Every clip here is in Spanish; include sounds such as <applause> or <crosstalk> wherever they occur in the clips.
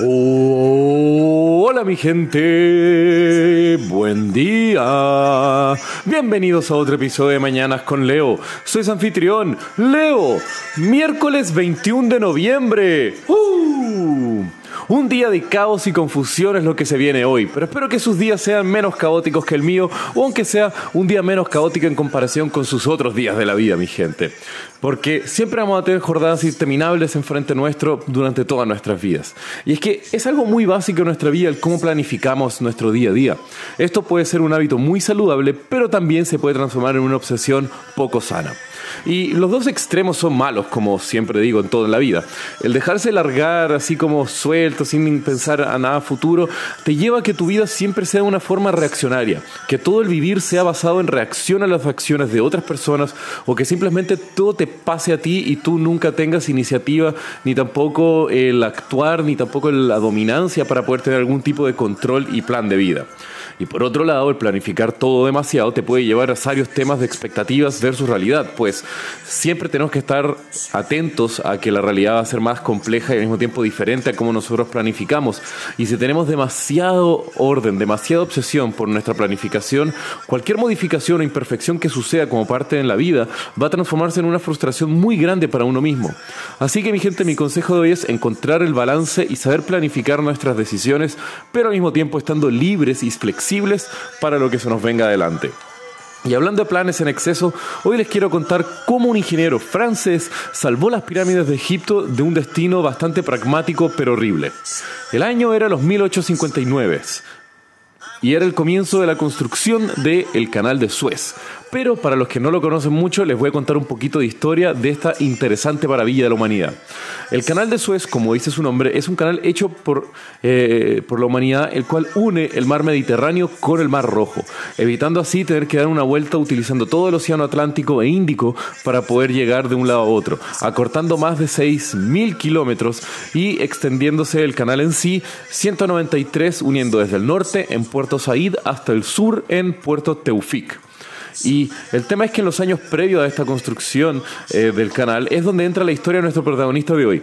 Hola mi gente, buen día. Bienvenidos a otro episodio de Mañanas con Leo. Soy su anfitrión, Leo. Miércoles 21 de noviembre. ¡Uh! Un día de caos y confusión es lo que se viene hoy, pero espero que sus días sean menos caóticos que el mío, o aunque sea un día menos caótico en comparación con sus otros días de la vida, mi gente. Porque siempre vamos a tener jornadas interminables enfrente nuestro durante todas nuestras vidas. Y es que es algo muy básico en nuestra vida el cómo planificamos nuestro día a día. Esto puede ser un hábito muy saludable, pero también se puede transformar en una obsesión poco sana. Y los dos extremos son malos, como siempre digo en toda la vida. El dejarse largar así como suelto, sin pensar a nada futuro, te lleva a que tu vida siempre sea de una forma reaccionaria, que todo el vivir sea basado en reacción a las acciones de otras personas o que simplemente todo te pase a ti y tú nunca tengas iniciativa, ni tampoco el actuar, ni tampoco la dominancia para poder tener algún tipo de control y plan de vida. Y por otro lado, el planificar todo demasiado te puede llevar a serios temas de expectativas versus realidad, pues siempre tenemos que estar atentos a que la realidad va a ser más compleja y al mismo tiempo diferente a como nosotros planificamos. Y si tenemos demasiado orden, demasiada obsesión por nuestra planificación, cualquier modificación o imperfección que suceda como parte en la vida va a transformarse en una frustración muy grande para uno mismo. Así que mi gente, mi consejo de hoy es encontrar el balance y saber planificar nuestras decisiones, pero al mismo tiempo estando libres y flexibles para lo que se nos venga adelante. Y hablando de planes en exceso, hoy les quiero contar cómo un ingeniero francés salvó las pirámides de Egipto de un destino bastante pragmático pero horrible. El año era los 1859 y era el comienzo de la construcción del canal de Suez. Pero para los que no lo conocen mucho, les voy a contar un poquito de historia de esta interesante maravilla de la humanidad. El canal de Suez, como dice su nombre, es un canal hecho por, eh, por la humanidad, el cual une el mar Mediterráneo con el mar Rojo, evitando así tener que dar una vuelta utilizando todo el océano Atlántico e Índico para poder llegar de un lado a otro, acortando más de 6.000 kilómetros y extendiéndose el canal en sí 193 uniendo desde el norte en Puerto Said hasta el sur en Puerto Teufik. Y el tema es que en los años previos a esta construcción eh, del canal es donde entra la historia de nuestro protagonista de hoy.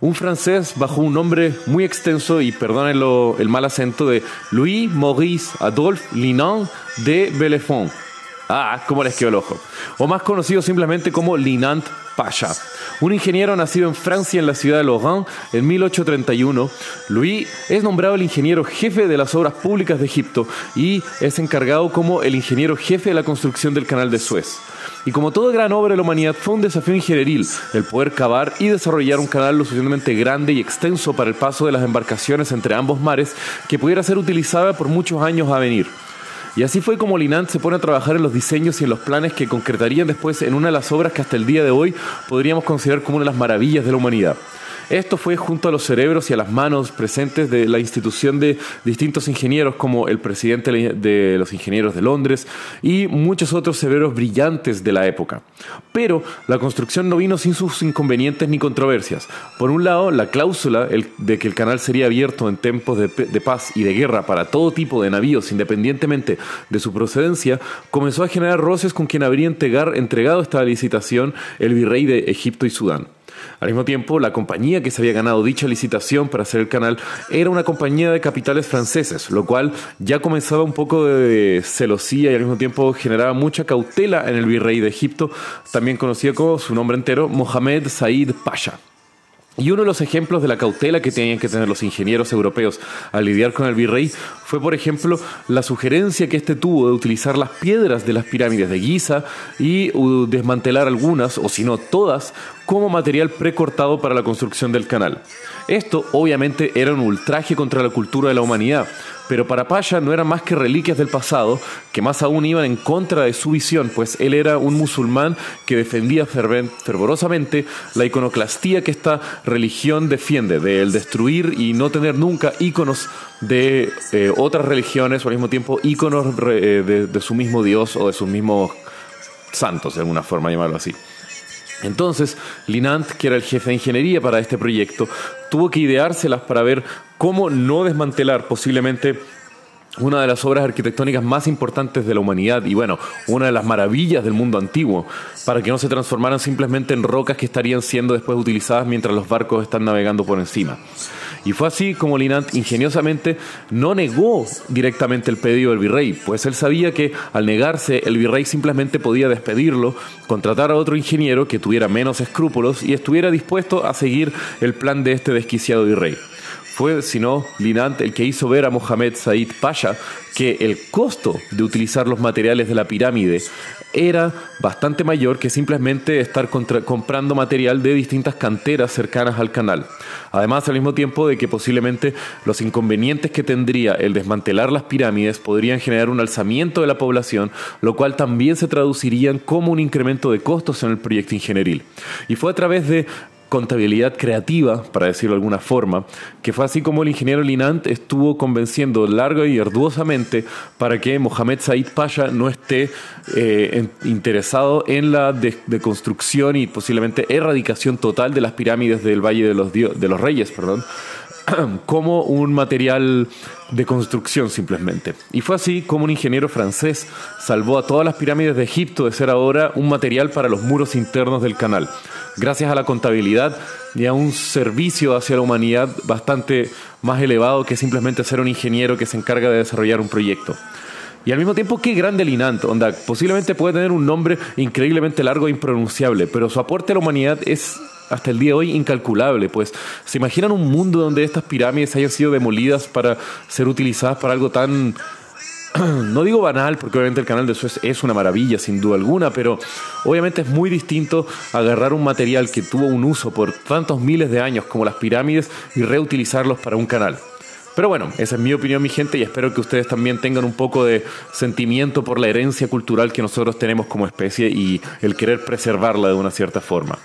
Un francés bajo un nombre muy extenso y perdónenlo el mal acento de Louis Maurice Adolphe Linand de Bellefonds. Ah, cómo les quedó el ojo. O más conocido simplemente como Linant Pasha. Un ingeniero nacido en Francia en la ciudad de Lorraine en 1831, Louis es nombrado el ingeniero jefe de las obras públicas de Egipto y es encargado como el ingeniero jefe de la construcción del canal de Suez. Y como toda gran obra de la humanidad fue un desafío ingenieril el poder cavar y desarrollar un canal lo suficientemente grande y extenso para el paso de las embarcaciones entre ambos mares que pudiera ser utilizada por muchos años a venir. Y así fue como Linant se pone a trabajar en los diseños y en los planes que concretarían después en una de las obras que hasta el día de hoy podríamos considerar como una de las maravillas de la humanidad. Esto fue junto a los cerebros y a las manos presentes de la institución de distintos ingenieros como el presidente de los ingenieros de Londres y muchos otros cerebros brillantes de la época. Pero la construcción no vino sin sus inconvenientes ni controversias. Por un lado, la cláusula de que el canal sería abierto en tiempos de, paz y de guerra para todo tipo de navíos independientemente de su procedencia, comenzó a generar roces con quien habría entregado esta licitación el virrey de Egipto y Sudán. Al mismo tiempo, la compañía que se había ganado dicha licitación para hacer el canal era una compañía de capitales franceses, lo cual ya comenzaba un poco de celosía y al mismo tiempo generaba mucha cautela en el virrey de Egipto, también conocido como su nombre entero, Mohamed Said Pasha. Y uno de los ejemplos de la cautela que tenían que tener los ingenieros europeos al lidiar con el virrey fue, por ejemplo, la sugerencia que éste tuvo de utilizar las piedras de las pirámides de Giza y desmantelar algunas, o si no todas, como material precortado para la construcción del canal. Esto obviamente era un ultraje contra la cultura de la humanidad, pero para Pasha no eran más que reliquias del pasado, que más aún iban en contra de su visión, pues él era un musulmán que defendía fervorosamente la iconoclastía que esta religión defiende, de el destruir y no tener nunca íconos de eh, otras religiones o al mismo tiempo íconos eh, de, de su mismo Dios o de sus mismos santos, de alguna forma llamarlo así. Entonces, Linant, que era el jefe de ingeniería para este proyecto, tuvo que ideárselas para ver cómo no desmantelar posiblemente una de las obras arquitectónicas más importantes de la humanidad y bueno, una de las maravillas del mundo antiguo, para que no se transformaran simplemente en rocas que estarían siendo después utilizadas mientras los barcos están navegando por encima. Y fue así como Linant ingeniosamente no negó directamente el pedido del virrey, pues él sabía que al negarse el virrey simplemente podía despedirlo, contratar a otro ingeniero que tuviera menos escrúpulos y estuviera dispuesto a seguir el plan de este desquiciado virrey. Fue, sino, Linant el que hizo ver a Mohamed Said Pasha que el costo de utilizar los materiales de la pirámide era bastante mayor que simplemente estar comprando material de distintas canteras cercanas al canal. Además, al mismo tiempo de que posiblemente los inconvenientes que tendría el desmantelar las pirámides podrían generar un alzamiento de la población, lo cual también se traduciría como un incremento de costos en el proyecto ingenieril. Y fue a través de contabilidad creativa, para decirlo de alguna forma, que fue así como el ingeniero Linant estuvo convenciendo largo y arduosamente para que Mohamed Said Pasha no esté eh, interesado en la deconstrucción y posiblemente erradicación total de las pirámides del Valle de los, de los Reyes, perdón, <clears throat> como un material de construcción simplemente. Y fue así como un ingeniero francés salvó a todas las pirámides de Egipto de ser ahora un material para los muros internos del canal gracias a la contabilidad y a un servicio hacia la humanidad bastante más elevado que simplemente ser un ingeniero que se encarga de desarrollar un proyecto. Y al mismo tiempo, qué grande Linant, onda, posiblemente puede tener un nombre increíblemente largo e impronunciable, pero su aporte a la humanidad es hasta el día de hoy incalculable, pues se imaginan un mundo donde estas pirámides hayan sido demolidas para ser utilizadas para algo tan <clears throat> no digo banal, porque obviamente el canal de Suez es una maravilla, sin duda alguna, pero obviamente es muy distinto agarrar un material que tuvo un uso por tantos miles de años como las pirámides y reutilizarlos para un canal. Pero bueno, esa es mi opinión, mi gente, y espero que ustedes también tengan un poco de sentimiento por la herencia cultural que nosotros tenemos como especie y el querer preservarla de una cierta forma.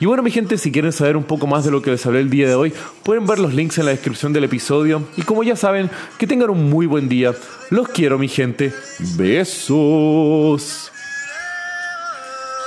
Y bueno, mi gente, si quieren saber un poco más de lo que les hablé el día de hoy, pueden ver los links en la descripción del episodio. Y como ya saben, que tengan un muy buen día. Los quiero, mi gente. Besos.